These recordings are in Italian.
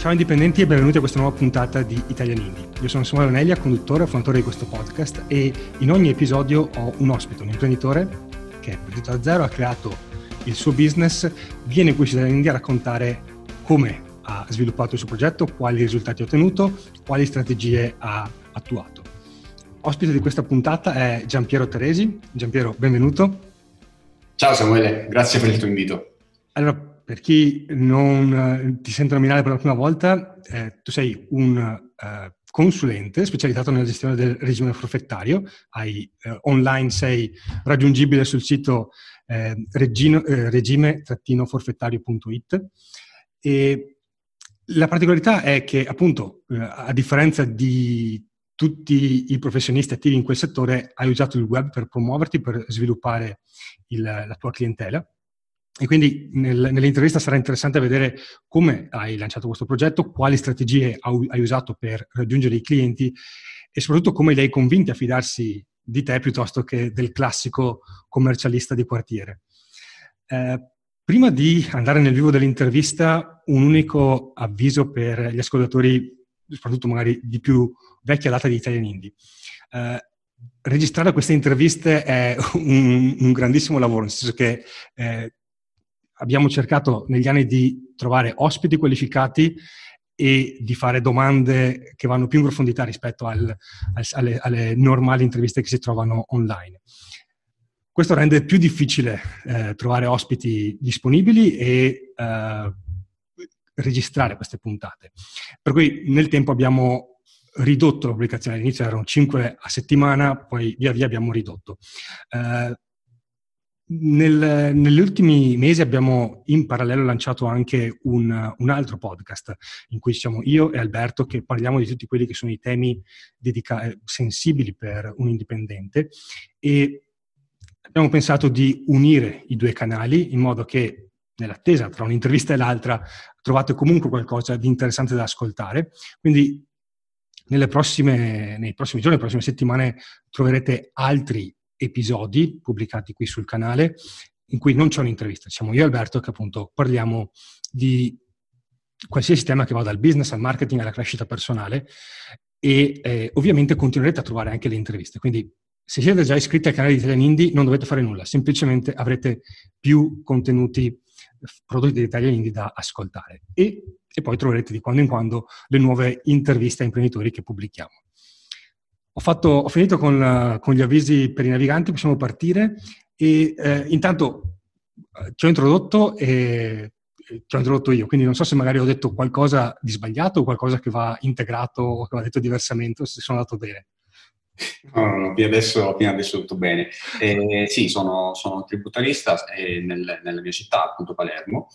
Ciao indipendenti e benvenuti a questa nuova puntata di Italian Indie. Io sono Samuele Onelia, conduttore e fondatore di questo podcast e in ogni episodio ho un ospite, un imprenditore che è partito da zero, ha creato il suo business, viene qui su Italian Indie a raccontare come ha sviluppato il suo progetto, quali risultati ha ottenuto, quali strategie ha attuato. Ospite di questa puntata è Giampiero Teresi. Giampiero, benvenuto. Ciao Samuele, grazie per il tuo invito. Allora, per chi non eh, ti sente nominare per la prima volta, eh, tu sei un eh, consulente specializzato nella gestione del regime forfettario, hai, eh, online sei raggiungibile sul sito eh, eh, regime-forfettario.it e la particolarità è che appunto a differenza di tutti i professionisti attivi in quel settore hai usato il web per promuoverti, per sviluppare il, la tua clientela e quindi nel, nell'intervista sarà interessante vedere come hai lanciato questo progetto, quali strategie hai usato per raggiungere i clienti e soprattutto come li hai convinti a fidarsi di te piuttosto che del classico commercialista di quartiere. Eh, prima di andare nel vivo dell'intervista, un unico avviso per gli ascoltatori, soprattutto magari di più vecchia data di Italian Indie. Eh, registrare queste interviste è un, un, grandissimo lavoro, nel senso che eh, abbiamo cercato negli anni di trovare ospiti qualificati e di fare domande che vanno più in profondità rispetto al, al, alle, alle, normali interviste che si trovano online. Questo rende più difficile eh, trovare ospiti disponibili e eh, registrare queste puntate. Per cui nel tempo abbiamo ridotto la pubblicazione, all'inizio erano 5 a settimana, poi via via abbiamo ridotto. Eh, nel, negli ultimi mesi abbiamo in parallelo lanciato anche un, un, altro podcast in cui siamo io e Alberto che parliamo di tutti quelli che sono i temi dedica- sensibili per un indipendente e abbiamo pensato di unire i due canali in modo che nell'attesa tra un'intervista e l'altra trovate comunque qualcosa di interessante da ascoltare. Quindi prossime, nei prossimi giorni, nelle prossime settimane troverete altri episodi pubblicati qui sul canale in cui non c'è un'intervista, siamo io e Alberto che appunto parliamo di qualsiasi tema che va dal business al marketing alla crescita personale e eh, ovviamente continuerete a trovare anche le interviste. Quindi se siete già iscritti al canale di Italian Indie non dovete fare nulla, semplicemente avrete più contenuti prodotti di Italian Indie da ascoltare e, e poi troverete di quando in quando le nuove interviste a imprenditori che pubblichiamo. Ho, fatto, ho finito con, con, gli avvisi per i naviganti, possiamo partire e eh, intanto eh, ti ho introdotto e ti ho introdotto io, quindi non so se magari ho detto qualcosa di sbagliato o qualcosa che va integrato o che va detto diversamente se sono andato bene. No, no, no, adesso, adesso tutto bene. Eh, sì, sono, sono tributarista eh, nel, nella mia città, appunto Palermo.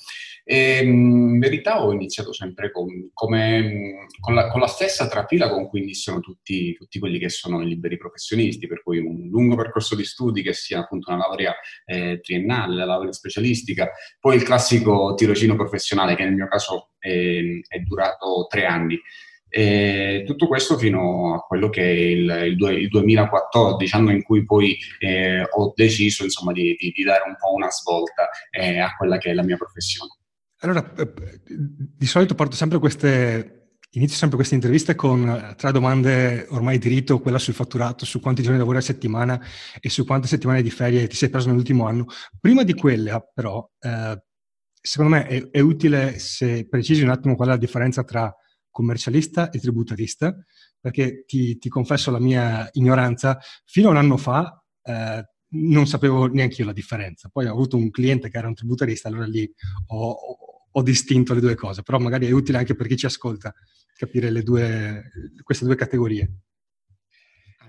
E, mm, in verità ho iniziato sempre con, come, con, la, con, la, stessa trafila con cui iniziano tutti, tutti, quelli che sono i liberi professionisti, per cui un lungo percorso di studi che sia appunto una laurea eh, triennale, la laurea specialistica, poi il classico tirocino professionale che nel mio caso è, è durato tre anni. E tutto questo fino a quello che è il, il, il 2014, anno in cui poi eh, ho deciso insomma, di, di, di, dare un po' una svolta eh, a quella che è la mia professione. Allora, eh, di solito porto sempre queste, inizio sempre queste interviste con eh, tre domande ormai di rito, quella sul fatturato, su quanti giorni lavori a settimana e su quante settimane di ferie ti sei preso nell'ultimo anno. Prima di quella, però, eh, secondo me è, è utile se precisi un attimo qual è la differenza tra commercialista e tributarista, perché ti, ti confesso la mia ignoranza, fino a un anno fa eh, non sapevo neanche io la differenza. Poi ho avuto un cliente che era un tributarista, allora lì ho, ho, distinto le due cose, però magari è utile anche per chi ci ascolta capire due, queste due categorie.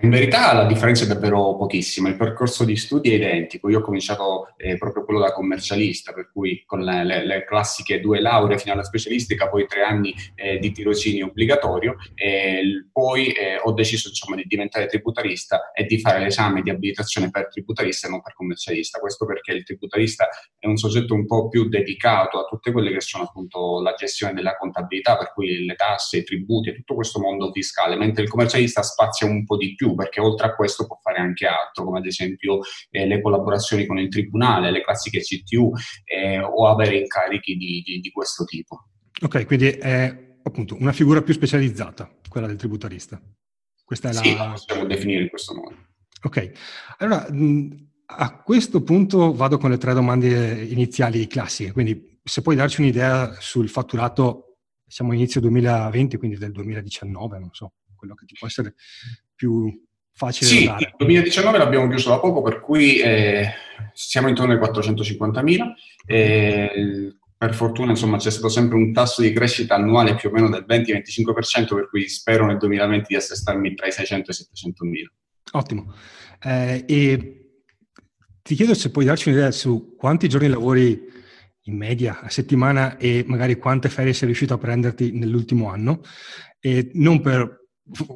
In verità la differenza è davvero pochissima, il percorso di studi è identico, io ho cominciato eh, proprio quello da commercialista, per cui con le, le, le, classiche due lauree fino alla specialistica, poi tre anni eh, di tirocinio obbligatorio, poi eh, ho deciso insomma, di diventare tributarista e di fare l'esame di abilitazione per tributarista e non per commercialista, questo perché il tributarista è un soggetto un po' più dedicato a tutte quelle che sono appunto la gestione della contabilità, per cui le tasse, i tributi e tutto questo mondo fiscale, mentre il commercialista spazia un po' di più perché oltre a questo può fare anche altro, come ad esempio eh, le collaborazioni con il tribunale, le classiche CTU eh, o avere incarichi di, di, di questo tipo. Ok, quindi è appunto una figura più specializzata, quella del tributarista. Questa è la... Sì, la possiamo definire in questo modo. Ok, allora a questo punto vado con le tre domande iniziali classiche, quindi se puoi darci un'idea sul fatturato, siamo inizio 2020, quindi del 2019, non so, quello che ti può essere più facile sì, da dare. Sì, il 2019 l'abbiamo chiuso da poco, per cui eh, siamo intorno ai 450.000. Eh, per fortuna insomma, c'è stato sempre un tasso di crescita annuale più o meno del 20-25%, per cui spero nel 2020 di assestarmi tra i 600 e i 700 mila. Ottimo. Eh, e ti chiedo se puoi darci un'idea su quanti giorni lavori in media a settimana e magari quante ferie sei riuscito a prenderti nell'ultimo anno, e non per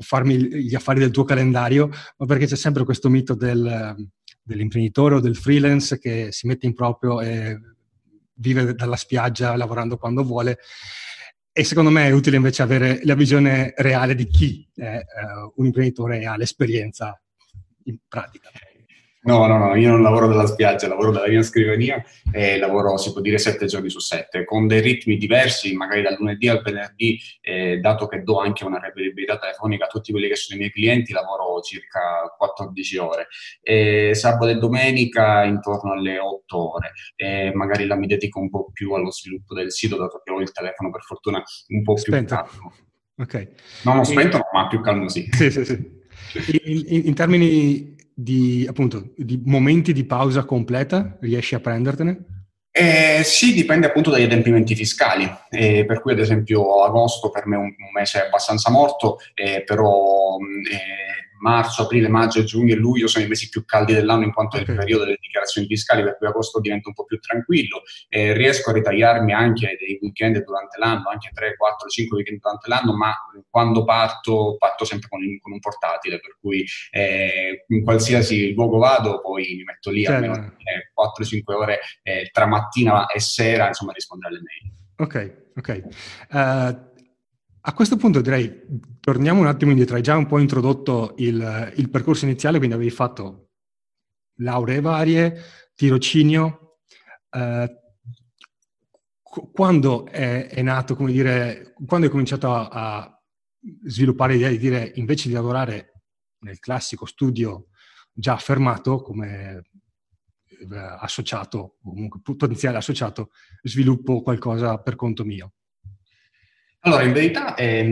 farmi gli affari del tuo calendario, ma perché c'è sempre questo mito del, dell'imprenditore o del freelance che si mette in proprio e vive dalla spiaggia lavorando quando vuole. E secondo me è utile invece avere la visione reale di chi è uh, un imprenditore e ha l'esperienza in pratica. No, no, no, io non lavoro dalla spiaggia, lavoro dalla mia scrivania e lavoro, si può dire, sette giorni su sette, con dei ritmi diversi, magari dal lunedì al venerdì, eh, dato che do anche una reperibilità telefonica a tutti quelli che sono i miei clienti, lavoro circa 14 ore. E sabato e domenica intorno alle 8 ore. E magari la mi dedico un po' più allo sviluppo del sito, dato che ho il telefono per fortuna un po' più calmo. Ok. Non ho spento, e... ma più calmo sì. Sì, sì, sì. In, in, in termini di, appunto, di momenti di pausa completa? Riesci a prendertene? Eh, sì, dipende appunto dagli adempimenti fiscali, eh, per cui ad esempio agosto per me è un, mese abbastanza morto, eh, però eh, marzo, aprile, maggio, giugno e luglio sono i mesi più caldi dell'anno in quanto okay. è il periodo delle dichiarazioni fiscali, per cui agosto diventa un po' più tranquillo. Eh, riesco a ritagliarmi anche dei weekend durante l'anno, anche 3, 4, 5 weekend durante l'anno, ma quando parto, parto sempre con, con un portatile, per cui eh, in qualsiasi luogo vado, poi mi metto lì certo. almeno eh, 4-5 ore eh, tra mattina e sera, insomma, a rispondere alle mail. Ok, ok. Uh, a questo punto direi, torniamo un attimo indietro, hai già un po' introdotto il, il percorso iniziale, quindi avevi fatto lauree varie, tirocinio. Eh, quando è, è, nato, come dire, quando hai cominciato a, a sviluppare l'idea di dire invece di lavorare nel classico studio già affermato come eh, associato, o comunque potenziale associato, sviluppo qualcosa per conto mio? Allora, in verità è,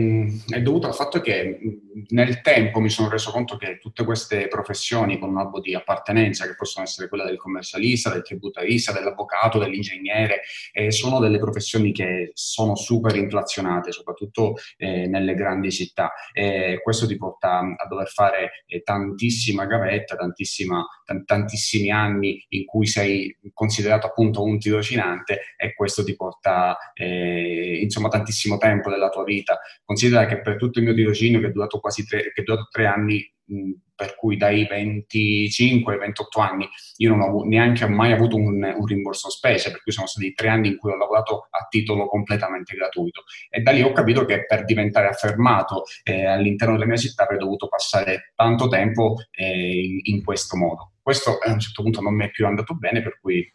è, dovuto al fatto che nel tempo mi sono reso conto che tutte queste professioni con un albo di appartenenza, che possono essere quella del commercialista, del tributarista, dell'avvocato, dell'ingegnere, eh, sono delle professioni che sono super inflazionate, soprattutto eh, nelle grandi città. E questo ti porta a dover fare eh, tantissima gavetta, tantissima, t- tantissimi anni in cui sei considerato appunto un tirocinante e questo ti porta eh, insomma tantissimo tempo tempo della tua vita. Considera che per tutto il mio tirocinio, che è durato quasi tre, che è durato tre anni, mh, per cui dai 25 ai 28 anni, io non ho neanche mai avuto un, un, rimborso spese, per cui sono stati tre anni in cui ho lavorato a titolo completamente gratuito. E da lì ho capito che per diventare affermato eh, all'interno della mia città avrei dovuto passare tanto tempo eh, in, in questo modo. Questo a un certo punto non mi è più andato bene, per cui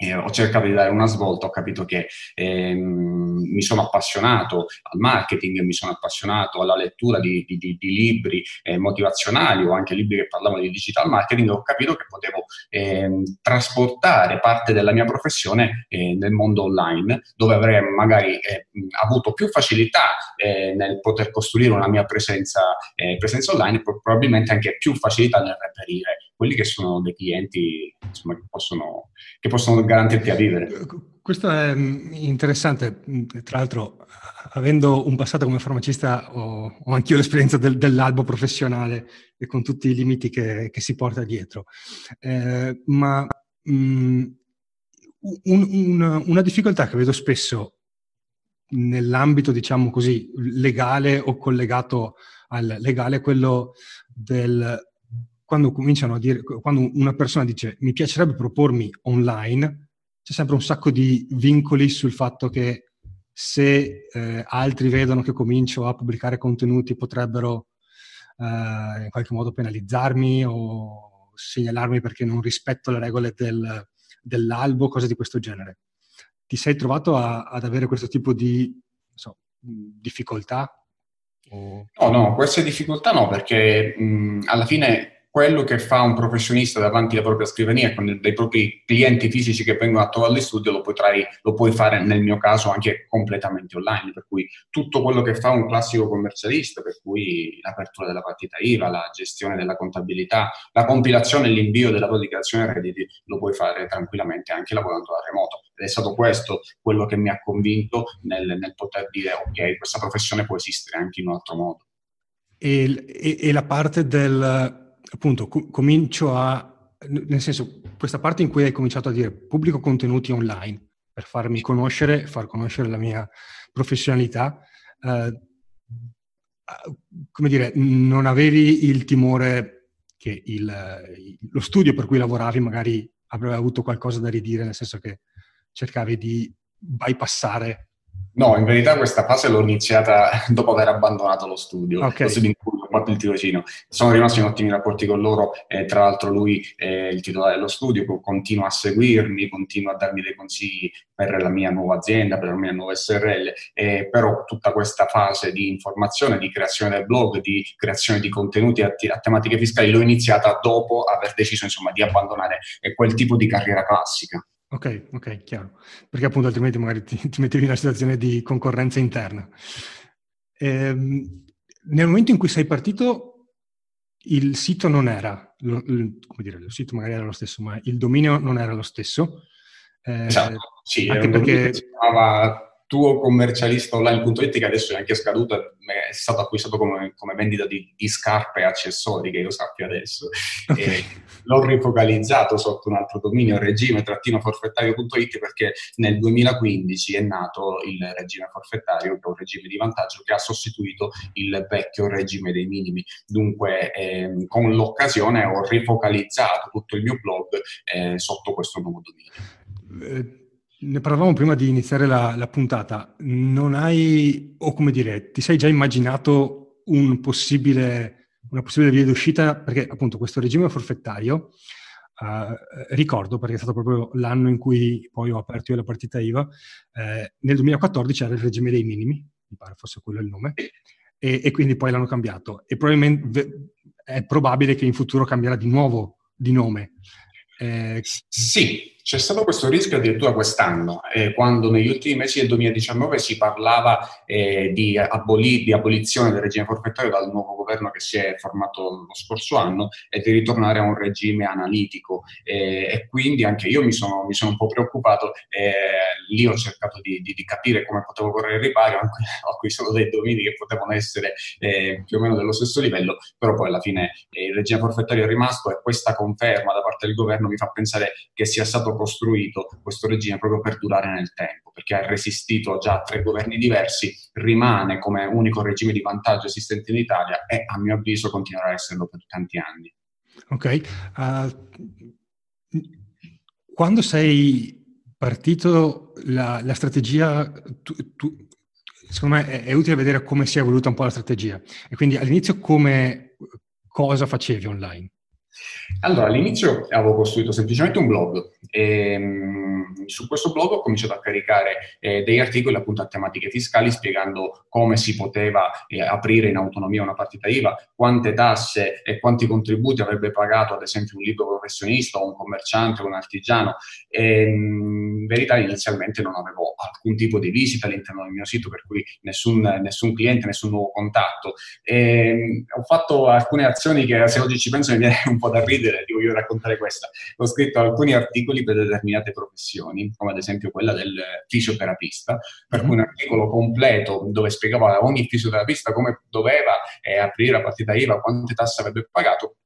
eh, ho cercato di dare una svolta, ho capito che ehm, mi sono appassionato al marketing, mi sono appassionato alla lettura di, di, di, libri eh, motivazionali o anche libri che parlavano di digital marketing, ho capito che potevo ehm, trasportare parte della mia professione eh, nel mondo online, dove avrei magari eh, avuto più facilità eh, nel poter costruire una mia presenza, eh, presenza online e probabilmente anche più facilità nel reperire quelli che sono dei clienti insomma, che, possono, che possono garantirti a vivere. Questo è mm, interessante, mm, tra l'altro avendo un passato come farmacista ho, ho anch'io l'esperienza del, dell'albo professionale e con tutti i limiti che, che si porta dietro. Eh, ma mh, mm, un, un, una difficoltà che vedo spesso nell'ambito, diciamo così, legale o collegato al legale è quello del quando cominciano a dire, quando una persona dice mi piacerebbe propormi online, c'è sempre un sacco di vincoli sul fatto che se eh, altri vedono che comincio a pubblicare contenuti potrebbero eh, in qualche modo penalizzarmi o segnalarmi perché non rispetto le regole del, dell'albo, cose di questo genere. Ti sei trovato a, ad avere questo tipo di so, difficoltà? O... No, no, queste difficoltà no, perché mh, alla fine quello che fa un professionista davanti alla propria scrivania con dei propri clienti fisici che vengono a trovarlo in studio lo, potrai, lo puoi fare nel mio caso anche completamente online, per cui tutto quello che fa un classico commercialista, per cui l'apertura della partita IVA, la gestione della contabilità, la compilazione e l'invio della tua dichiarazione redditi, lo puoi fare tranquillamente anche lavorando da remoto. Ed è stato questo quello che mi ha convinto nel, nel poter dire ok, questa professione può esistere anche in un altro modo. E, e, e la parte del appunto co- comincio a, nel senso, questa parte in cui hai cominciato a dire pubblico contenuti online per farmi conoscere, far conoscere la mia professionalità, eh, come dire, non avevi il timore che il, lo studio per cui lavoravi magari avrebbe avuto qualcosa da ridire, nel senso che cercavi di bypassare No, in verità questa fase l'ho iniziata dopo aver abbandonato lo studio, okay. lo studio in cui fatto il tirocino. Sono rimasti in ottimi rapporti con loro, eh, tra l'altro lui è il titolare dello studio, continua a seguirmi, continua a darmi dei consigli per la mia nuova azienda, per la mia nuova SRL, eh, però tutta questa fase di informazione, di creazione del blog, di creazione di contenuti a, a tematiche fiscali l'ho iniziata dopo aver deciso insomma di abbandonare quel tipo di carriera classica. Ok, ok, chiaro. Perché appunto altrimenti magari ti, ti mettevi in una situazione di concorrenza interna. Ehm, nel momento in cui sei partito, il sito non era, lo, come dire, il sito magari era lo stesso, ma il dominio non era lo stesso. Eh, esatto, sì, anche perché... Si chiamava tuo commercialista online.it che adesso è anche scaduto è stato acquistato come, come vendita di, di, scarpe e accessori che io sappia adesso. Okay. l'ho rifocalizzato sotto un altro dominio regime-forfettario.it perché nel 2015 è nato il regime forfettario che è un regime di vantaggio che ha sostituito il vecchio regime dei minimi. Dunque ehm, con l'occasione ho rifocalizzato tutto il mio blog eh, sotto questo nuovo dominio. Eh ne parlavamo prima di iniziare la, la, puntata. Non hai, o come dire, ti sei già immaginato un possibile, una possibile via d'uscita? Perché appunto questo regime forfettario, eh, ricordo perché è stato proprio l'anno in cui poi ho aperto io la partita IVA, eh, nel 2014 era il regime dei minimi, mi pare fosse quello il nome, e, e quindi poi l'hanno cambiato. E probabilmente è probabile che in futuro cambierà di nuovo di nome. Eh, sì, c'è stato questo rischio addirittura quest'anno, eh, quando negli ultimi mesi del 2019 si parlava eh, di, aboli- di, abolizione del regime forfettario dal nuovo governo che si è formato lo scorso anno e di ritornare a un regime analitico. Eh, e quindi anche io mi sono, mi sono un po' preoccupato. lì ho cercato di, di, di, capire come potevo correre il ripario, ho acquistato dei domini che potevano essere eh, più o meno dello stesso livello, però poi alla fine eh, il regime forfettario è rimasto e questa conferma da parte del governo mi fa pensare che sia stato costruito questo regime proprio per durare nel tempo, perché ha resistito già a tre governi diversi, rimane come unico regime di vantaggio esistente in Italia e a mio avviso continuerà a esserlo per tanti anni. Ok. Uh, quando sei partito la, la strategia, tu, tu, secondo me è, è, utile vedere come si è evoluta un po' la strategia. E quindi all'inizio come, cosa facevi online? Allora, all'inizio avevo costruito semplicemente un blog e mh, su questo blog ho cominciato a caricare eh, degli articoli appunto a tematiche fiscali spiegando come si poteva eh, aprire in autonomia una partita IVA, quante tasse e quanti contributi avrebbe pagato ad esempio un libro professionista o un commerciante o un artigiano. E, mh, in verità inizialmente non avevo alcun tipo di visita all'interno del mio sito, per cui nessun, nessun cliente, nessun nuovo contatto. E, mh, ho fatto alcune azioni che se oggi ci penso mi viene un po' po' da ridere, ti voglio raccontare questa. Ho scritto alcuni articoli per determinate professioni, come ad esempio quella del fisioterapista, per cui un mm-hmm. articolo completo dove spiegavo a ogni fisioterapista come doveva eh, aprire la partita IVA, quante tasse avrebbe pagato,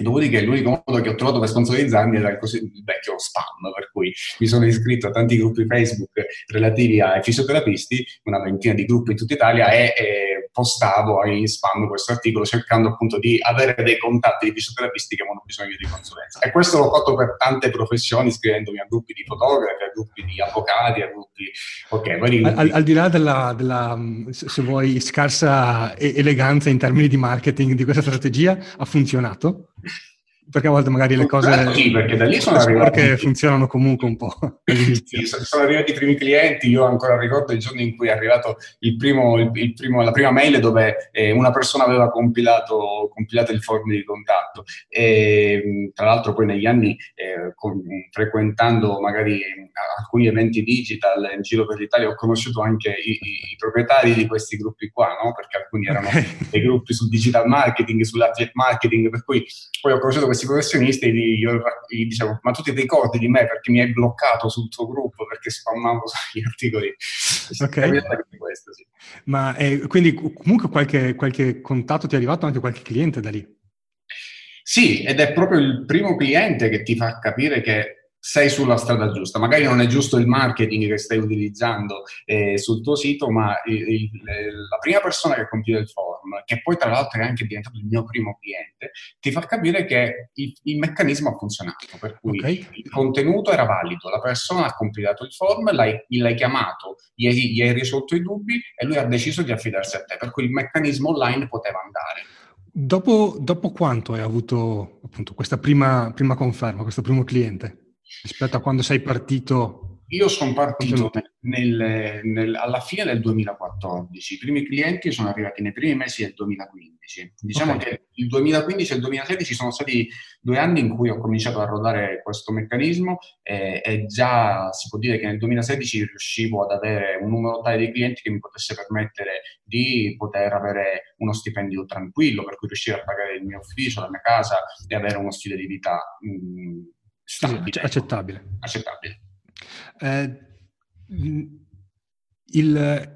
Dopodiché l'unico modo che ho trovato per sponsorizzarmi era il, il vecchio spam, per cui mi sono iscritto a tanti gruppi Facebook relativi ai fisioterapisti, una ventina di gruppi in tutta Italia, e, e postavo in spam questo articolo cercando appunto di avere dei contatti di fisioterapisti che hanno bisogno di consulenza. E questo l'ho fatto per tante professioni, iscrivendomi a gruppi di fotografi, a gruppi di avvocati, a gruppi... Ok, gruppi. Al, al, di là della, della, se vuoi, scarsa eleganza in termini di marketing di questa strategia, ha funzionato? Perché a volte magari le cose... Sì, perché da lì sono arrivati... Funzionano comunque un po' sì, sono arrivati i primi clienti, io ancora ricordo il giorno in cui è arrivato il primo, il, primo, la prima mail dove eh, una persona aveva compilato, compilato, il form di contatto. E tra l'altro poi negli anni eh, con, frequentando magari alcuni eventi digital in giro per l'Italia ho conosciuto anche i, i, i proprietari di questi gruppi qua, no? perché alcuni erano dei gruppi sul digital marketing, sull'affiliate marketing, per cui poi ho conosciuto questi professionisti e gli, io, gli dicevo ma tu ti ricordi di me perché mi hai bloccato sul tuo gruppo perché spammavo gli articoli? Ok. Questo, sì. ma eh, quindi comunque qualche, qualche contatto ti è arrivato anche qualche cliente da lì? Sì, ed è proprio il primo cliente che ti fa capire che sei sulla strada giusta. Magari non è giusto il marketing che stai utilizzando eh, sul tuo sito, ma il, il, la prima persona che compila il form, che poi tra l'altro è anche diventato il mio primo cliente, ti fa capire che il, il meccanismo ha funzionato, per cui okay. il contenuto era valido, la persona ha compilato il form, l'hai, l'hai chiamato, gli hai, gli hai risolto i dubbi e lui ha deciso di affidarsi a te, per cui il meccanismo online poteva andare. Dopo, dopo quanto hai avuto appunto questa prima, prima conferma, questo primo cliente? Rispetto a quando sei partito? Io sono partito nel, nel, alla fine del 2014, i primi clienti sono arrivati nei primi mesi del 2015. Diciamo okay. che il 2015 e il 2016 sono stati due anni in cui ho cominciato a rodare questo meccanismo e, e già si può dire che nel 2016 riuscivo ad avere un numero tale di clienti che mi potesse permettere di poter avere uno stipendio tranquillo, per cui riuscire a pagare il mio ufficio, la mia casa e avere uno stile di vita mh, stabile. Sì, accettabile. accettabile. Eh, il,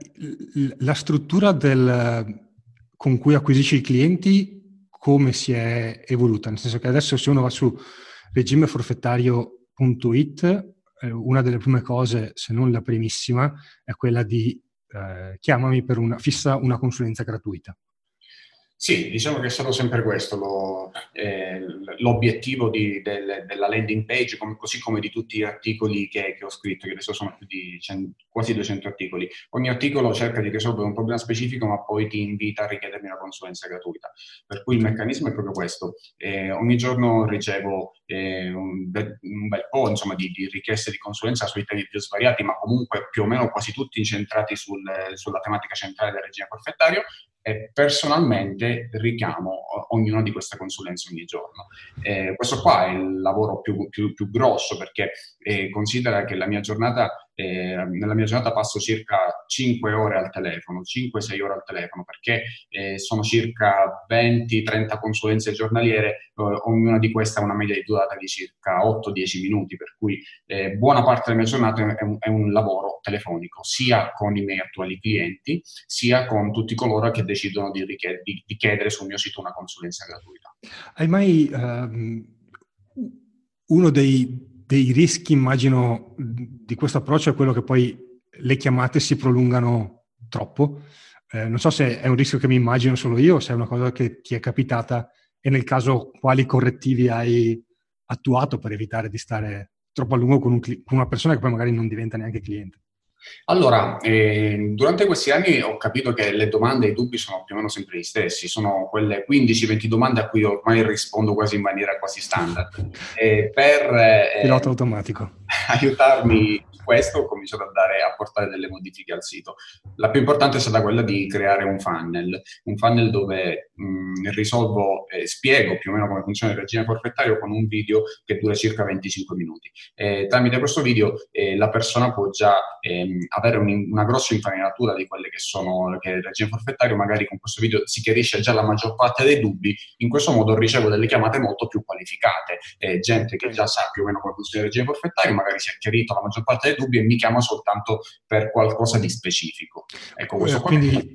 la struttura del, con cui acquisisci i clienti come si è evoluta? Nel senso che adesso se uno va su regimeforfettario.it eh, una delle prime cose, se non la primissima, è quella di eh, chiamami per una, fissa una consulenza gratuita. Sì, diciamo che è stato sempre questo lo, eh, l'obiettivo di, del, della landing page, com- così come di tutti gli articoli che, che, ho scritto, che adesso sono più di cent- quasi 200 articoli. Ogni articolo cerca di risolvere un problema specifico, ma poi ti invita a richiedermi una consulenza gratuita. Per cui il meccanismo è proprio questo. Eh, ogni giorno ricevo eh, un, be- un, bel po' insomma, di, di, richieste di consulenza sui temi più svariati, ma comunque più o meno quasi tutti incentrati sul, sulla tematica centrale del regime forfettario e personalmente richiamo ognuna di queste consulenze ogni giorno. Eh, questo qua è il lavoro più, più, più grosso perché eh, considera che la mia giornata eh, nella mia giornata passo circa 5 ore al telefono, 5-6 ore al telefono, perché eh, sono circa 20-30 consulenze giornaliere, eh, ognuna di queste ha una media di durata di circa 8-10 minuti, per cui eh, buona parte della mia giornata è un, è un, lavoro telefonico, sia con i miei attuali clienti, sia con tutti coloro che decidono di, richied- di, di chiedere sul mio sito una consulenza gratuita. Hai mai um, uno dei dei rischi, immagino, di questo approccio è quello che poi le chiamate si prolungano troppo. Eh, non so se è un rischio che mi immagino solo io se è una cosa che ti è capitata e nel caso quali correttivi hai attuato per evitare di stare troppo a lungo con, un, con una persona che poi magari non diventa neanche cliente. Allora, eh, durante questi anni ho capito che le domande e i dubbi sono più o meno sempre gli stessi, sono quelle 15-20 domande a cui ormai rispondo quasi in maniera quasi standard. Eh, per eh, Pilota automatico. aiutarmi questo ho cominciato a, dare, a portare delle modifiche al sito. La più importante è stata quella di creare un funnel, un funnel dove mh, risolvo, eh, spiego più o meno come funziona il regime forfettario con un video che dura circa 25 minuti. Eh, tramite questo video eh, la persona può già ehm, avere un, una grossa infarinatura di quelle che sono che il regime forfettario, magari con questo video si chiarisce già la maggior parte dei dubbi, in questo modo ricevo delle chiamate molto più qualificate, gente che già sa più o meno come funziona il regime forfettario, magari si è chiarito la maggior parte dei dubbi e mi chiama soltanto per qualcosa di specifico. Ecco, questo eh, quindi,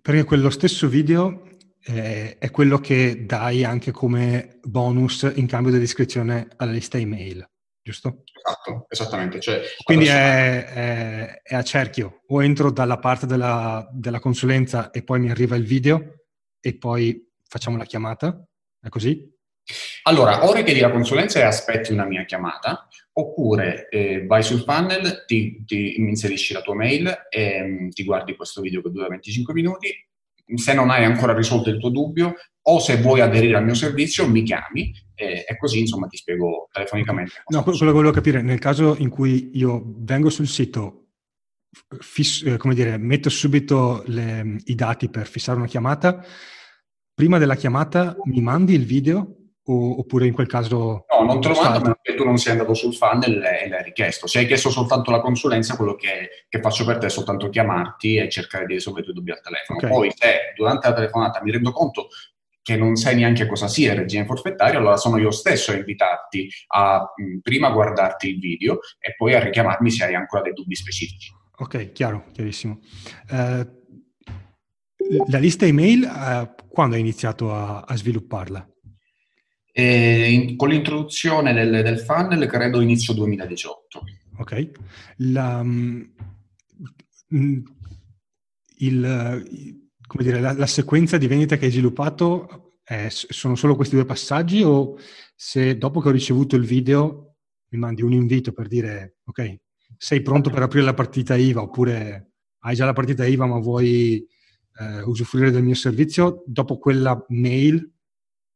perché quello stesso video eh, è quello che dai anche come bonus in cambio dell'iscrizione alla lista email, giusto? Esatto, esattamente. Cioè, quindi è, è, è, a cerchio, o entro dalla parte della, della consulenza e poi mi arriva il video e poi facciamo la chiamata, è così? Allora, o richiedi la consulenza e aspetti una mia chiamata, oppure eh, vai sul funnel, ti, ti, inserisci la tua mail e mh, mm, ti guardi questo video che dura 25 minuti. Se non hai ancora risolto il tuo dubbio, o se vuoi aderire al mio servizio mi chiami e, e così insomma ti spiego telefonicamente. No, quello che volevo capire, nel caso in cui io vengo sul sito, fisso, eh, come dire, metto subito le, i dati per fissare una chiamata, prima della chiamata mi mandi il video o, oppure in quel caso... No, non te lo mando perché tu non sei andato sul funnel e l'hai richiesto. Se hai chiesto soltanto la consulenza, quello che, che, faccio per te è soltanto chiamarti e cercare di risolvere i tuoi dubbi al telefono. Okay. Poi se durante la telefonata mi rendo conto che non sai neanche cosa sia il regime forfettario, allora sono io stesso a invitarti a mh, prima guardarti il video e poi a richiamarmi se hai ancora dei dubbi specifici. Ok, chiaro, chiarissimo. Uh, la lista email, uh, quando hai iniziato a, a svilupparla? In, con l'introduzione del, del, funnel credo inizio 2018. Ok. La, um, il, dire, la, la, sequenza di vendita che hai sviluppato è, sono solo questi due passaggi o se dopo che ho ricevuto il video mi mandi un invito per dire ok, sei pronto per aprire la partita IVA oppure hai già la partita IVA ma vuoi eh, usufruire del mio servizio, dopo quella mail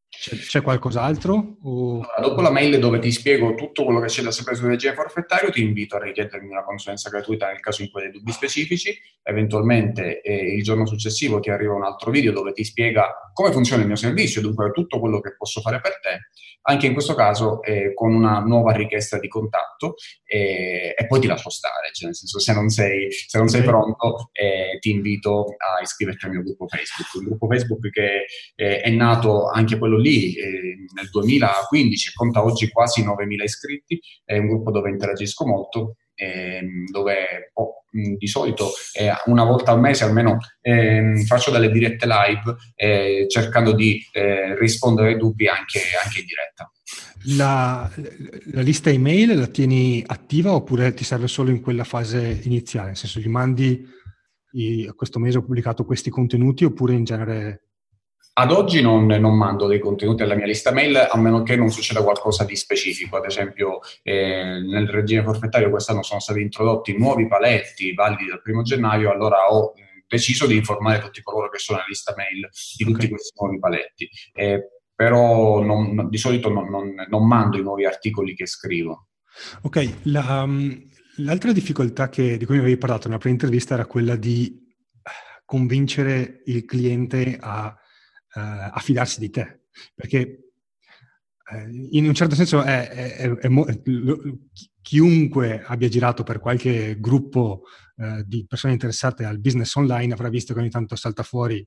c'è, c'è qualcos'altro? O... Allora, dopo la mail dove ti spiego tutto quello che c'è da sapere sul regime forfettario, ti invito a richiedermi una consulenza gratuita nel caso in cui hai dubbi specifici. Eventualmente eh, il giorno successivo ti arriva un altro video dove ti spiega come funziona il mio servizio, dunque tutto quello che posso fare per te. Anche in questo caso eh, con una nuova richiesta di contatto eh, e poi ti lascio stare, cioè nel senso se non sei, se non sei pronto eh, ti invito a iscriverti al mio gruppo Facebook, un gruppo Facebook che eh, è nato anche quello lì eh, nel 2015 e conta oggi quasi 9.000 iscritti, è un gruppo dove interagisco molto, eh, dove oh, di solito eh, una volta al mese almeno ehm, faccio delle dirette live eh, cercando di eh, rispondere ai dubbi anche, anche in diretta. La, la, lista email la tieni attiva oppure ti serve solo in quella fase iniziale? Nel senso, gli mandi i, questo mese ho pubblicato questi contenuti oppure in genere ad oggi non, non, mando dei contenuti alla mia lista mail a meno che non succeda qualcosa di specifico. Ad esempio, eh, nel regime forfettario quest'anno sono stati introdotti nuovi paletti validi dal primo gennaio, allora ho deciso di informare tutti coloro che sono nella lista mail di tutti okay. questi nuovi paletti. Eh, però non, di solito non, non, mando i nuovi articoli che scrivo. Ok, la, um, l'altra difficoltà che, di cui mi avevi parlato nella prima intervista era quella di convincere il cliente a eh, a fidarsi di te, perché eh, in un certo senso è, è, è, è chiunque abbia girato per qualche gruppo eh, di persone interessate al business online avrà visto che ogni tanto salta fuori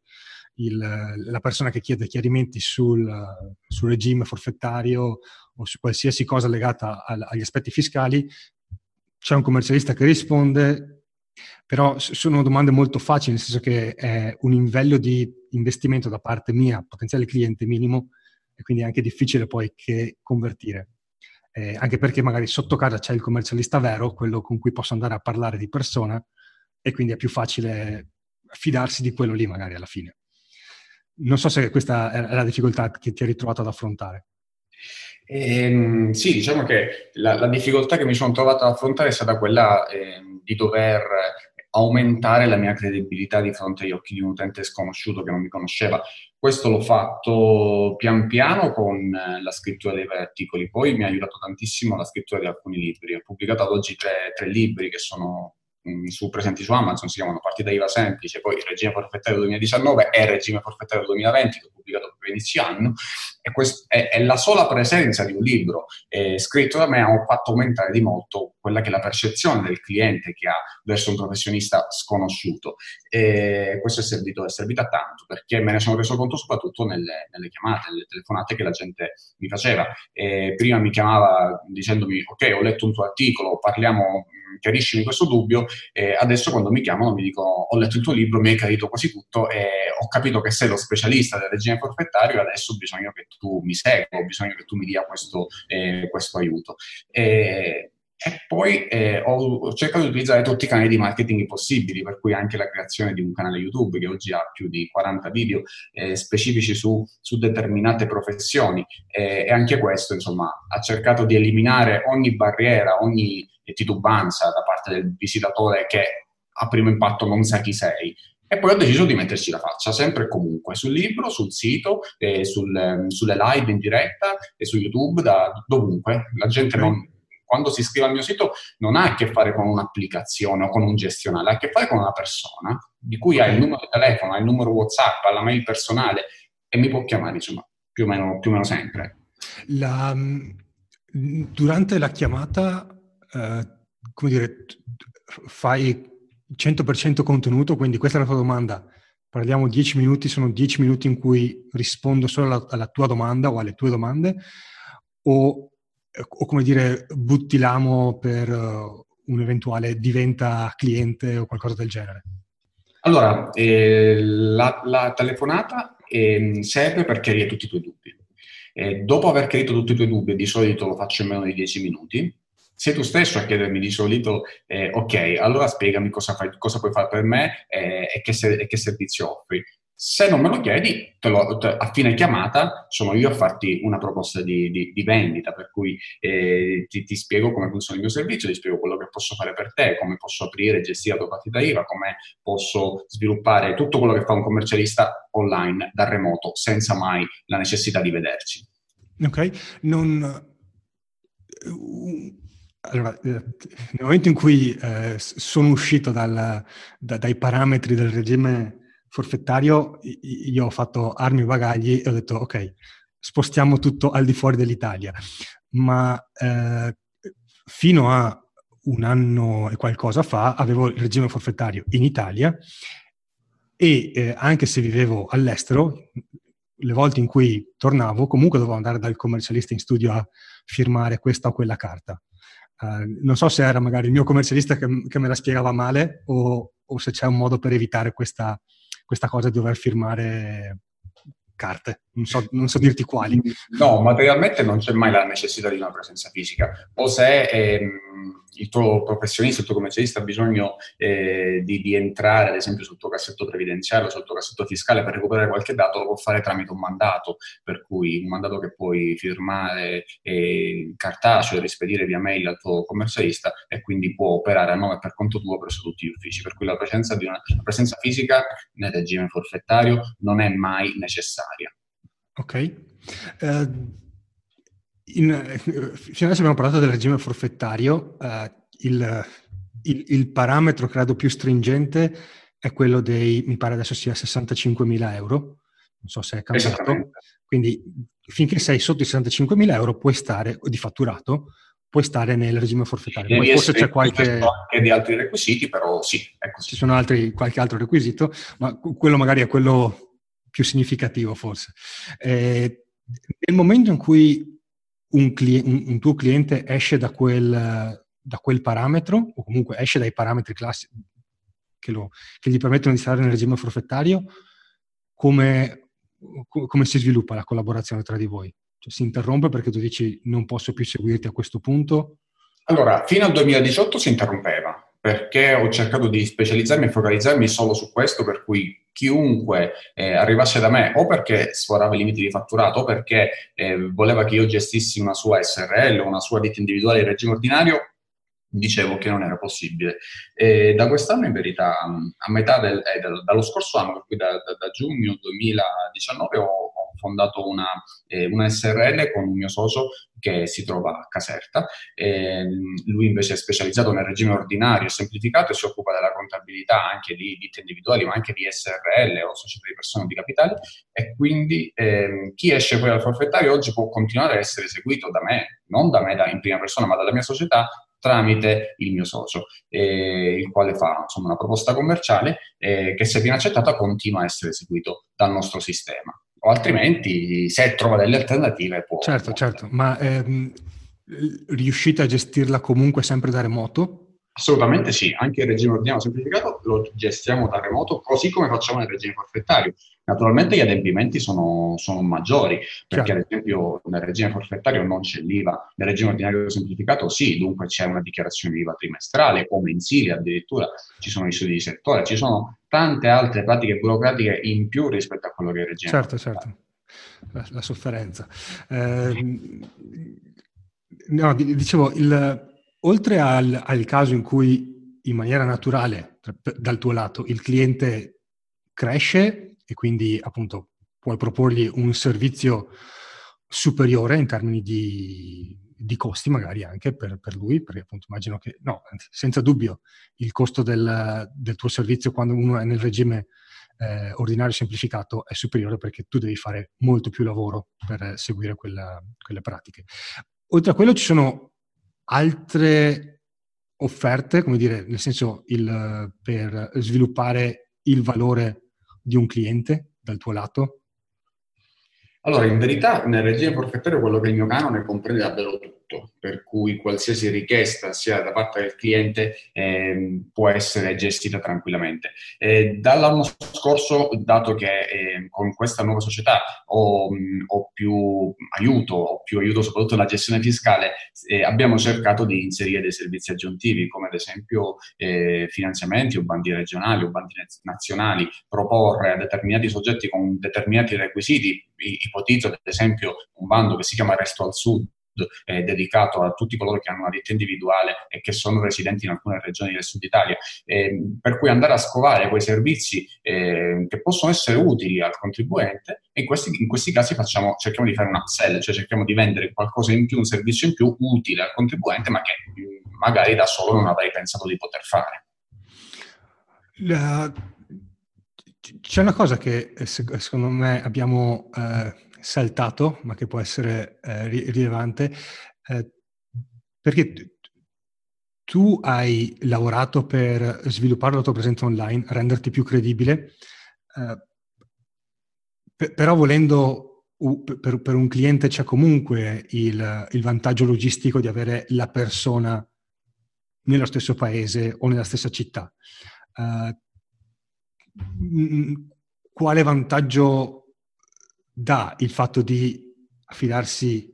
il, la persona che chiede chiarimenti sul, sul, regime forfettario o su qualsiasi cosa legata al, agli aspetti fiscali. C'è un commercialista che risponde, però sono domande molto facili, nel senso che è un livello di investimento da parte mia, potenziale cliente minimo, e quindi è anche difficile poi che convertire. Eh, anche perché magari sotto casa c'è il commercialista vero, quello con cui posso andare a parlare di persona, e quindi è più facile fidarsi di quello lì magari alla fine. Non so se questa è la difficoltà che ti hai ritrovato ad affrontare. Ehm, sì, diciamo che la, la, difficoltà che mi sono trovato ad affrontare è stata quella eh, di dover aumentare la mia credibilità di fronte agli occhi di un utente sconosciuto che non mi conosceva. Questo l'ho fatto pian piano con eh, la scrittura dei vari articoli, poi mi ha aiutato tantissimo la scrittura di alcuni libri. Ho pubblicato ad oggi tre, tre libri che sono mh, su, presenti su Amazon, si chiamano Partita IVA Semplice, poi regime forfettario 2019 e regime forfettario 2020 che ho pubblicato proprio inizio anno e quest- è, è, la sola presenza di un libro eh, scritto da me ha fatto aumentare di molto quella che è la percezione del cliente che ha verso un professionista sconosciuto. E questo è servito, è servito a tanto perché me ne sono reso conto soprattutto nelle, nelle chiamate, nelle telefonate che la gente mi faceva. E prima mi chiamava dicendomi ok, ho letto un tuo articolo, parliamo chiariscimi questo dubbio, eh, adesso quando mi chiamano mi dicono ho letto il tuo libro, mi hai chiarito quasi tutto e ho capito che sei lo specialista del regime forfettario e adesso ho bisogno che tu mi segua, ho bisogno che tu mi dia questo, eh, questo aiuto. E, e poi eh, ho, cercato di utilizzare tutti i canali di marketing possibili, per cui anche la creazione di un canale YouTube che oggi ha più di 40 video eh, specifici su, su, determinate professioni eh, e anche questo insomma ha cercato di eliminare ogni barriera, ogni titubanza da parte del visitatore che a primo impatto non sa chi sei E poi ho deciso di metterci la faccia, sempre e comunque, sul libro, sul sito, eh, sul, ehm, sulle live in diretta e su YouTube, da dovunque. La gente non, quando si iscrive al mio sito non ha a che fare con un'applicazione o con un gestionale, ha a che fare con una persona di cui ha il numero di telefono, ha il numero WhatsApp, ha la mail personale e mi può chiamare, insomma, più o meno, più o meno sempre. La, mm, durante la chiamata, eh, come dire, fai 100% contenuto, quindi questa è la tua domanda. Parliamo 10 minuti, sono 10 minuti in cui rispondo solo alla, alla tua domanda o alle tue domande, o, o come dire, buttilamo per uh, un eventuale diventa cliente o qualcosa del genere? Allora, eh, la, la, telefonata eh, serve per chiarire tutti i tuoi dubbi. Eh, dopo aver chiarito tutti i tuoi dubbi, di solito lo faccio in meno di 10 minuti, sei tu stesso a chiedermi di solito, eh, ok, allora spiegami cosa, fai, cosa puoi fare per me eh, e, che se, e, che servizio offri. Se non me lo chiedi, lo, te, a fine chiamata sono io a farti una proposta di, di, di vendita, per cui eh, ti, ti, spiego come funziona il mio servizio, ti spiego quello che posso fare per te, come posso aprire e gestire la tua partita IVA, come posso sviluppare tutto quello che fa un commercialista online da remoto, senza mai la necessità di vederci. Ok, non allora, eh, nel momento in cui eh, sono uscito dal, da, dai parametri del regime forfettario, io ho fatto armi e bagagli e ho detto ok, spostiamo tutto al di fuori dell'Italia. Ma eh, fino a un anno e qualcosa fa avevo il regime forfettario in Italia e eh, anche se vivevo all'estero, le volte in cui tornavo comunque dovevo andare dal commercialista in studio a firmare questa o quella carta. Uh, non so se era magari il mio commercialista che, che me la spiegava male o, o, se c'è un modo per evitare questa, questa cosa di dover firmare carte, non so, non so, dirti quali. No, materialmente non c'è mai la necessità di una presenza fisica. O se ehm, il tuo professionista, il tuo commercialista ha bisogno eh, di, di, entrare, ad esempio, sul tuo cassetto previdenziale o sul tuo cassetto fiscale per recuperare qualche dato, lo può fare tramite un mandato, per cui un mandato che puoi firmare eh, cartaceo e rispedire via mail al tuo commercialista e quindi può operare a nome per conto tuo presso tutti gli uffici. Per cui la presenza, di una, la presenza fisica nel regime forfettario non è mai necessaria. Ok. Uh, in, fino adesso abbiamo parlato del regime forfettario. Uh, il, il, il, parametro, credo, più stringente è quello dei, mi pare adesso sia 65.000 euro. Non so se è cambiato. Quindi finché sei sotto i 65.000 euro puoi stare, di fatturato, puoi stare nel regime forfettario. Poi forse c'è qualche... Anche di altri requisiti, però sì, Ci sono altri, qualche altro requisito, ma quello magari è quello più significativo forse. Eh, nel momento in cui un, cli- un, tuo cliente esce da quel, da quel, parametro, o comunque esce dai parametri classici che, lo, che, gli permettono di stare nel regime forfettario, come, come si sviluppa la collaborazione tra di voi? Cioè, si interrompe perché tu dici non posso più seguirti a questo punto? Allora, fino al 2018 si interrompeva perché ho cercato di specializzarmi e focalizzarmi solo su questo, per cui chiunque eh, arrivasse da me o perché sforava i limiti di fatturato o perché eh, voleva che io gestissi una sua SRL o una sua ditta individuale in regime ordinario, dicevo che non era possibile. E da quest'anno, in verità, a metà del, eh, dallo scorso anno, per cui da, da, da giugno 2019, ho, fondato una, eh, una, SRL con un mio socio che si trova a Caserta. Eh, lui invece è specializzato nel regime ordinario semplificato e si occupa della contabilità anche di ditte individuali, ma anche di SRL o società di persone di capitale. E quindi ehm, chi esce poi dal forfettario oggi può continuare a essere seguito da me, non da me da, in prima persona, ma dalla mia società tramite il mio socio, eh, il quale fa insomma, una proposta commerciale eh, che se viene accettata continua a essere seguito dal nostro sistema. O altrimenti, se trova delle alternative, può. Certo, certo, ma ehm, riuscite a gestirla comunque sempre da remoto? Assolutamente sì, anche il regime ordinario semplificato lo gestiamo da remoto, così come facciamo nel regime forfettario. Naturalmente gli adempimenti sono, sono maggiori, perché Chiaro. ad esempio nel regime forfettario non c'è l'IVA, nel regime ordinario semplificato sì, dunque c'è una dichiarazione di IVA trimestrale o mensile addirittura, ci sono i studi di settore, ci sono tante altre pratiche burocratiche in più rispetto a quello che è il regime Certo, certo, la, la sofferenza. Eh, no, dicevo, il oltre al, al, caso in cui in maniera naturale, dal tuo lato, il cliente cresce e quindi appunto puoi proporgli un servizio superiore in termini di, di costi magari anche per, per, lui, perché appunto immagino che, no, senza dubbio, il costo del, del tuo servizio quando uno è nel regime eh, ordinario semplificato è superiore perché tu devi fare molto più lavoro per seguire quella, quelle pratiche. Oltre a quello ci sono altre offerte, come dire, nel senso il, per sviluppare il valore di un cliente dal tuo lato? Allora, in verità nel regime forfettario quello che è il mio canone comprende davvero tutto per cui qualsiasi richiesta sia da parte del cliente eh, può essere gestita tranquillamente. Eh, dall'anno scorso, dato che eh, con questa nuova società ho, ho, più aiuto, ho più aiuto soprattutto nella gestione fiscale, eh, abbiamo cercato di inserire dei servizi aggiuntivi come ad esempio eh, finanziamenti o bandi regionali o bandi nazionali, proporre a determinati soggetti con determinati requisiti, ipotizzo ad esempio un bando che si chiama Resto al Sud, eh, dedicato a tutti coloro che hanno una ditta individuale e che sono residenti in alcune regioni del sud Italia, eh, per cui andare a scovare quei servizi eh, che possono essere utili al contribuente e in questi, in questi casi facciamo, cerchiamo di fare un upsell, cioè cerchiamo di vendere qualcosa in più, un servizio in più utile al contribuente ma che magari da solo non avrei pensato di poter fare. La... C'è una cosa che eh, secondo me abbiamo eh, saltato, ma che può essere eh, rilevante, eh, perché tu hai lavorato per sviluppare la tua presenza online, renderti più credibile, eh, però volendo per, per, un cliente c'è comunque il, il vantaggio logistico di avere la persona nello stesso paese o nella stessa città. Uh, quale vantaggio dà il fatto di affidarsi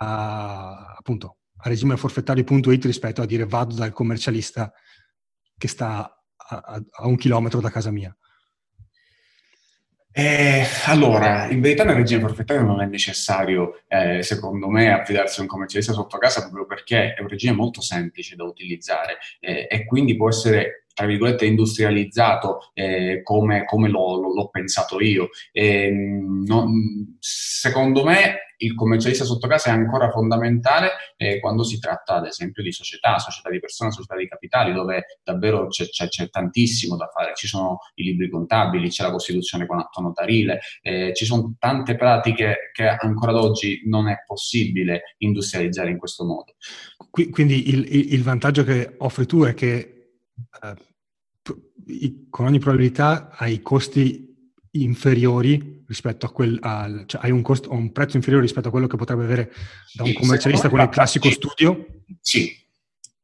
a, appunto, a regimeforfettario.it rispetto a dire vado dal commercialista che sta a, a un chilometro da casa mia? Eh, allora, in verità nel regime forfettario non è necessario, eh, secondo me, affidarsi a un commercialista sotto casa proprio perché è un regime molto semplice da utilizzare eh, e quindi può essere tra virgolette, industrializzato eh, come, come l'ho, l'ho, pensato io. E, non, secondo me il commercialista sotto casa è ancora fondamentale eh, quando si tratta, ad esempio, di società, società di persone, società di capitali, dove davvero c'è, c'è, c'è tantissimo da fare. Ci sono i libri contabili, c'è la costituzione con atto notarile, eh, ci sono tante pratiche che ancora ad oggi non è possibile industrializzare in questo modo. Quindi il, il vantaggio che offri tu è che eh, con ogni probabilità hai costi inferiori rispetto a quel, al, cioè hai un, costo, un prezzo inferiore rispetto a quello che potrebbe avere da un commercialista con il classico studio? Sì,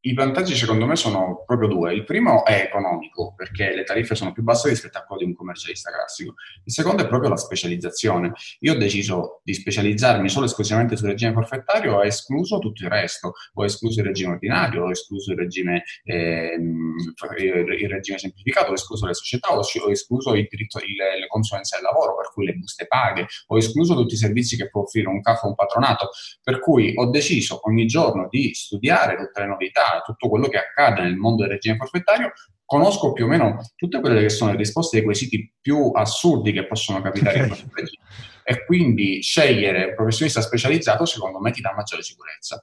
i vantaggi secondo me sono proprio due. Il primo è economico, perché le tariffe sono più basse rispetto a quelle di un commercialista classico. Il secondo è proprio la specializzazione. Io ho deciso di specializzarmi solo esclusivamente sul regime forfettario e ho escluso tutto il resto. Ho escluso il regime ordinario, ho escluso il regime, eh, il regime semplificato, ho escluso le società, ho, escluso il diritto, il, le consulenze del lavoro, per cui le buste paghe, ho escluso tutti i servizi che può offrire un CAF o un patronato, per cui ho deciso ogni giorno di studiare tutte le novità, tutto quello che accade nel mondo del regime forfettario, conosco più o meno tutte quelle che sono le risposte ai quesiti più assurdi che possono capitare okay. in questo regime. E quindi scegliere un professionista specializzato, secondo me, ti dà maggiore sicurezza.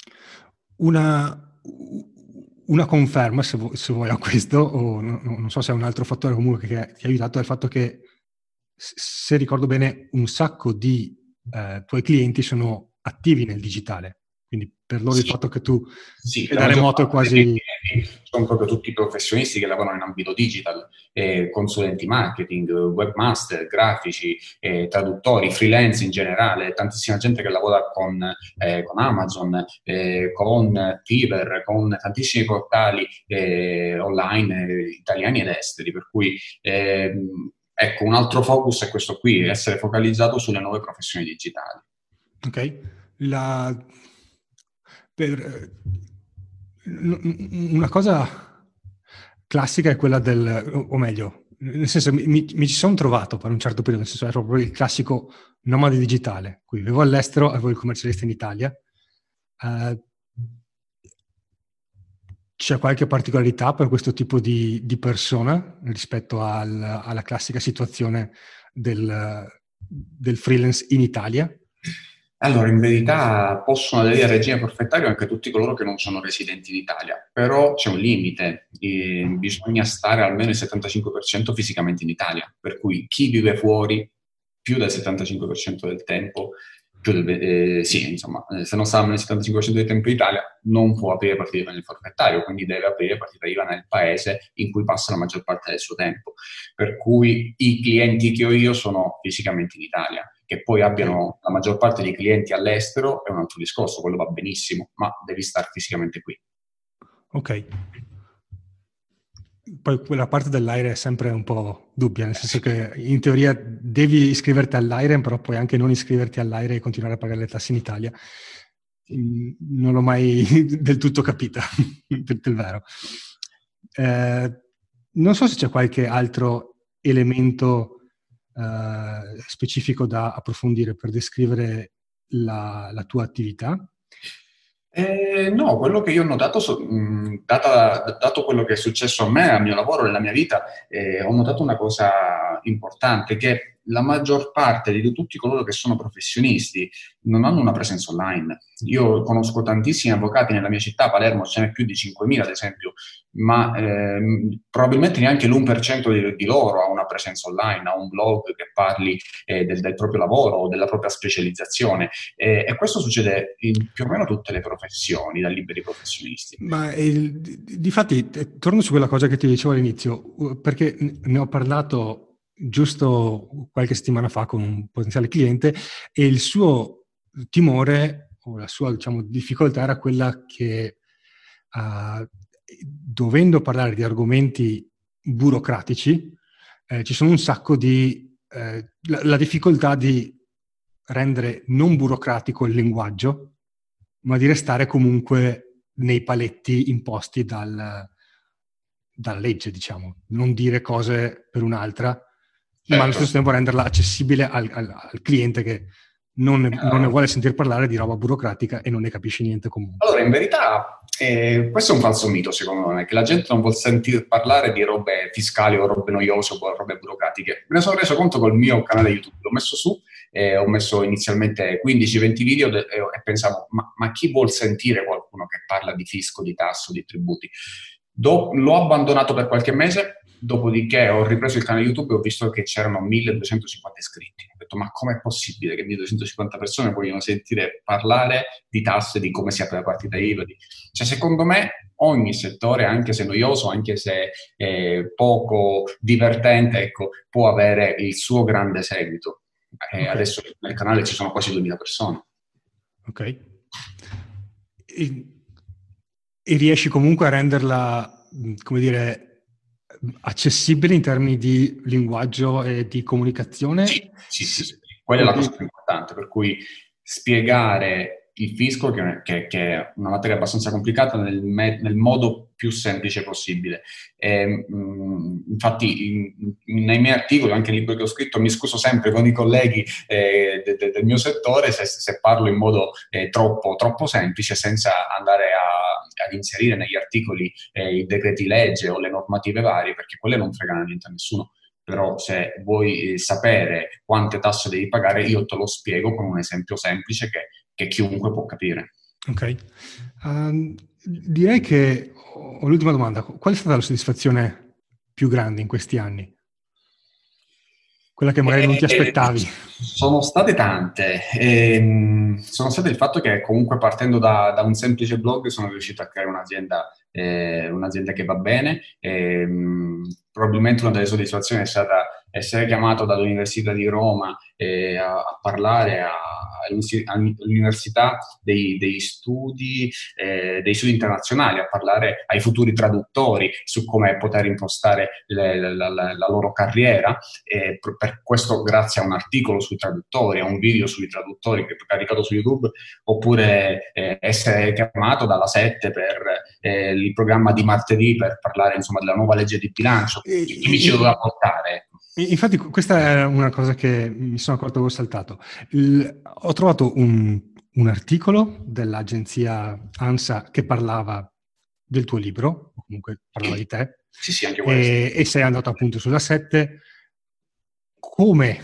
Una, una conferma, se, vuoi, se vuoi a questo, o no, non so se è un altro fattore comunque che ti ha aiutato, è il fatto che, se ricordo bene, un sacco di eh, tuoi clienti sono attivi nel digitale. Per loro sì. il fatto che tu sì, da remoto quasi... Sono proprio tutti professionisti che lavorano in ambito digital, eh, consulenti marketing, webmaster, grafici, eh, traduttori, freelance in generale, tantissima gente che lavora con, eh, con Amazon, eh, con Fiverr, con tantissimi portali eh, online eh, italiani ed esteri, per cui ehm, ecco, un altro focus è questo qui, essere focalizzato sulle nuove professioni digitali. Ok. La per, una cosa classica è quella del, o meglio, nel senso mi, ci sono trovato per un certo periodo, nel senso è proprio il classico nomade digitale, qui vivo all'estero, avevo il commercialista in Italia. Uh, c'è qualche particolarità per questo tipo di, di persona rispetto al, alla classica situazione del, del freelance in Italia? Allora, in verità possono aderire al regime forfettario anche tutti coloro che non sono residenti in Italia, però c'è un limite, eh, bisogna stare almeno il 75% fisicamente in Italia, per cui chi vive fuori più del 75% del tempo, del, eh, sì, insomma, eh, se non sta almeno il 75% del tempo in Italia, non può aprire partita IVA nel forfettario, quindi deve aprire partita IVA nel paese in cui passa la maggior parte del suo tempo. Per cui i clienti che ho io sono fisicamente in Italia che poi abbiano la maggior parte dei clienti all'estero è un altro discorso, quello va benissimo, ma devi stare fisicamente qui. Ok. Poi quella parte dell'aire è sempre un po' dubbia, nel senso che in teoria devi iscriverti all'aire, però puoi anche non iscriverti all'aire e continuare a pagare le tasse in Italia. Mm, non l'ho mai del tutto capita, per il vero. Eh, non so se c'è qualche altro elemento eh, specifico da approfondire per descrivere la, la tua attività? Eh, no, quello che io ho notato, so, mh, data, dato quello che è successo a me, al mio lavoro, nella mia vita, eh, ho notato una cosa importante, che la maggior parte di tutti coloro che sono professionisti non hanno una presenza online. Io conosco tantissimi avvocati nella mia città, Palermo ce n'è più di 5.000 ad esempio, ma ehm, probabilmente neanche l'1% di, di, loro ha una presenza online, ha un blog che parli eh, del, del, proprio lavoro o della propria specializzazione eh, e questo succede in più o meno tutte le professioni, da liberi professionisti. Ma eh, torno su quella cosa che ti dicevo all'inizio, perché ne ho parlato giusto qualche settimana fa con un potenziale cliente e il suo timore o la sua diciamo, difficoltà era quella che uh, dovendo parlare di argomenti burocratici eh, ci sono un sacco di eh, la, la, difficoltà di rendere non burocratico il linguaggio ma di restare comunque nei paletti imposti dal, dalla legge diciamo non dire cose per un'altra. Ma allo stesso tempo renderla accessibile al, al, al cliente che non ne, non ne, vuole sentire parlare di roba burocratica e non ne capisce niente comunque. Allora, in verità, eh, questo è un falso mito, secondo me, che la gente non vuole sentire parlare di robe fiscali o robe noiose o robe burocratiche. Me ne sono reso conto col mio canale YouTube, l'ho messo su, eh, ho messo inizialmente 15-20 video de- e pensavo, ma, ma chi vuol sentire qualcuno che parla di fisco, di tasso, di tributi? Do- l'ho abbandonato per qualche mese, Dopodiché ho ripreso il canale YouTube e ho visto che c'erano 1250 iscritti. Ho detto, ma com'è possibile che 1250 persone vogliono sentire parlare di tasse, di come si apre la partita IVA? Cioè, secondo me, ogni settore, anche se noioso, anche se eh, poco divertente, ecco, può avere il suo grande seguito. Eh, okay. Adesso nel canale ci sono quasi 2000 persone. Ok. E, e riesci comunque a renderla, come dire, accessibile in termini di linguaggio e di comunicazione? Sì, sì, sì, quella è la cosa più importante, per cui spiegare il fisco, che, che, che, è una materia abbastanza complicata, nel, me, nel modo più semplice possibile. E, mh, infatti, in, in, nei miei articoli, anche nei libri che ho scritto, mi scuso sempre con i colleghi eh, de, de, del mio settore se, se parlo in modo eh, troppo, troppo, semplice, senza andare a, ad inserire negli articoli eh, i decreti legge o le normative varie, perché quelle non fregano niente a nessuno però se vuoi eh, sapere quante tasse devi pagare, io te lo spiego con un esempio semplice che che chiunque può capire. Ok. Um, direi che ho l'ultima domanda. Qual è stata la soddisfazione più grande in questi anni? Quella che magari non ti eh, aspettavi? sono state tante. Eh, sono state il fatto che comunque partendo da, da, un semplice blog sono riuscito a creare un'azienda, eh, un'azienda che va bene. Ehm, probabilmente una delle soddisfazioni è stata essere chiamato dall'Università di Roma eh, a, a, parlare a, all'Università dei, dei, studi, eh, dei, studi, internazionali, a parlare ai futuri traduttori su come poter impostare le, la, la, la, loro carriera. E per questo grazie a un articolo sui traduttori, a un video sui traduttori che ho caricato su YouTube, oppure eh, essere chiamato dalla 7 per eh, il programma di martedì per parlare insomma, della nuova legge di bilancio. Chi mi ci doveva portare? Infatti questa è una cosa che mi sono accorto che avevo saltato. Il, ho trovato un, un, articolo dell'agenzia ANSA che parlava del tuo libro, comunque parlava di te. Sì, sì, anche questo. E, e sei andato appunto sulla 7. Come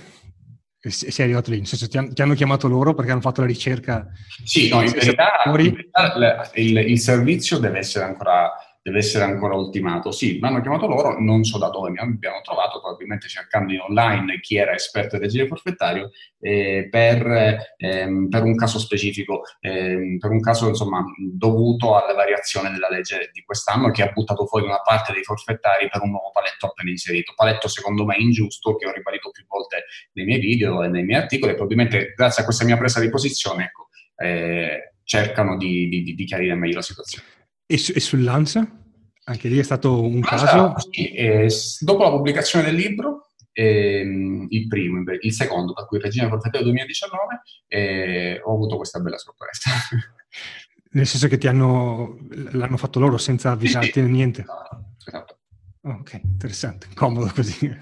sei arrivato lì? Nel senso, ti, hanno chiamato loro perché hanno fatto la ricerca? Sì, no, in verità, in verità il, il, servizio deve essere ancora deve essere ancora ultimato. Sì, mi hanno chiamato loro, non so da dove mi abbiano trovato, probabilmente cercando in online chi era esperto di regime forfettario, eh, per, ehm, per, un caso specifico, ehm, per un caso insomma dovuto alla variazione della legge di quest'anno che ha buttato fuori una parte dei forfettari per un nuovo paletto appena inserito. Paletto secondo me ingiusto che ho ribadito più volte nei miei video e nei miei articoli probabilmente grazie a questa mia presa di posizione ecco, eh, cercano di, di, di chiarire meglio la situazione. E, su, e sull'ANSA? Anche lì è stato un ah, caso? Sì, eh, dopo la pubblicazione del libro, eh, il primo, il secondo, per cui Regina Forfettario 2019, eh, ho avuto questa bella sorpresa. Nel senso che ti hanno, l'hanno fatto loro senza avvisarti sì, niente? Esatto. ok, interessante, comodo così.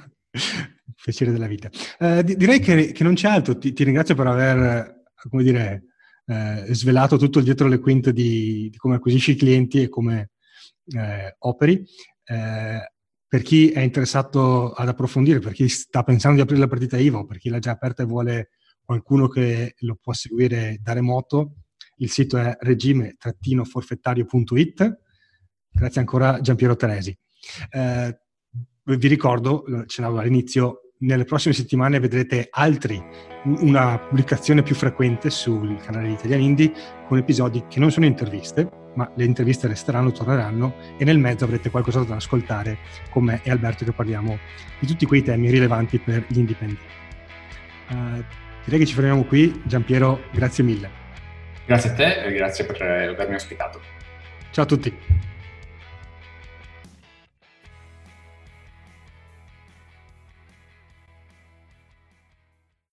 Piacere della vita. Eh, direi che, che, non c'è altro, ti, ti ringrazio per aver, come dire, eh, svelato tutto il dietro le quinte di, di come acquisisci i clienti e come eh, operi. Eh, per chi è interessato ad approfondire, per chi sta pensando di aprire la partita IVA o per chi l'ha già aperta e vuole qualcuno che lo può seguire da remoto, il sito è regime-forfettario.it. Grazie ancora Giampiero Teresi. Eh, vi ricordo, ce accennavo all'inizio, nelle prossime settimane vedrete altri, una pubblicazione più frequente sul canale di Italian Indie con episodi che non sono interviste, ma le interviste resteranno, torneranno e nel mezzo avrete qualcosa da ascoltare con me e Alberto che parliamo di tutti quei temi rilevanti per gli indipendenti. Uh, direi che ci fermiamo qui. Giampiero, grazie mille. Grazie a te e grazie per avermi ospitato. Ciao a tutti.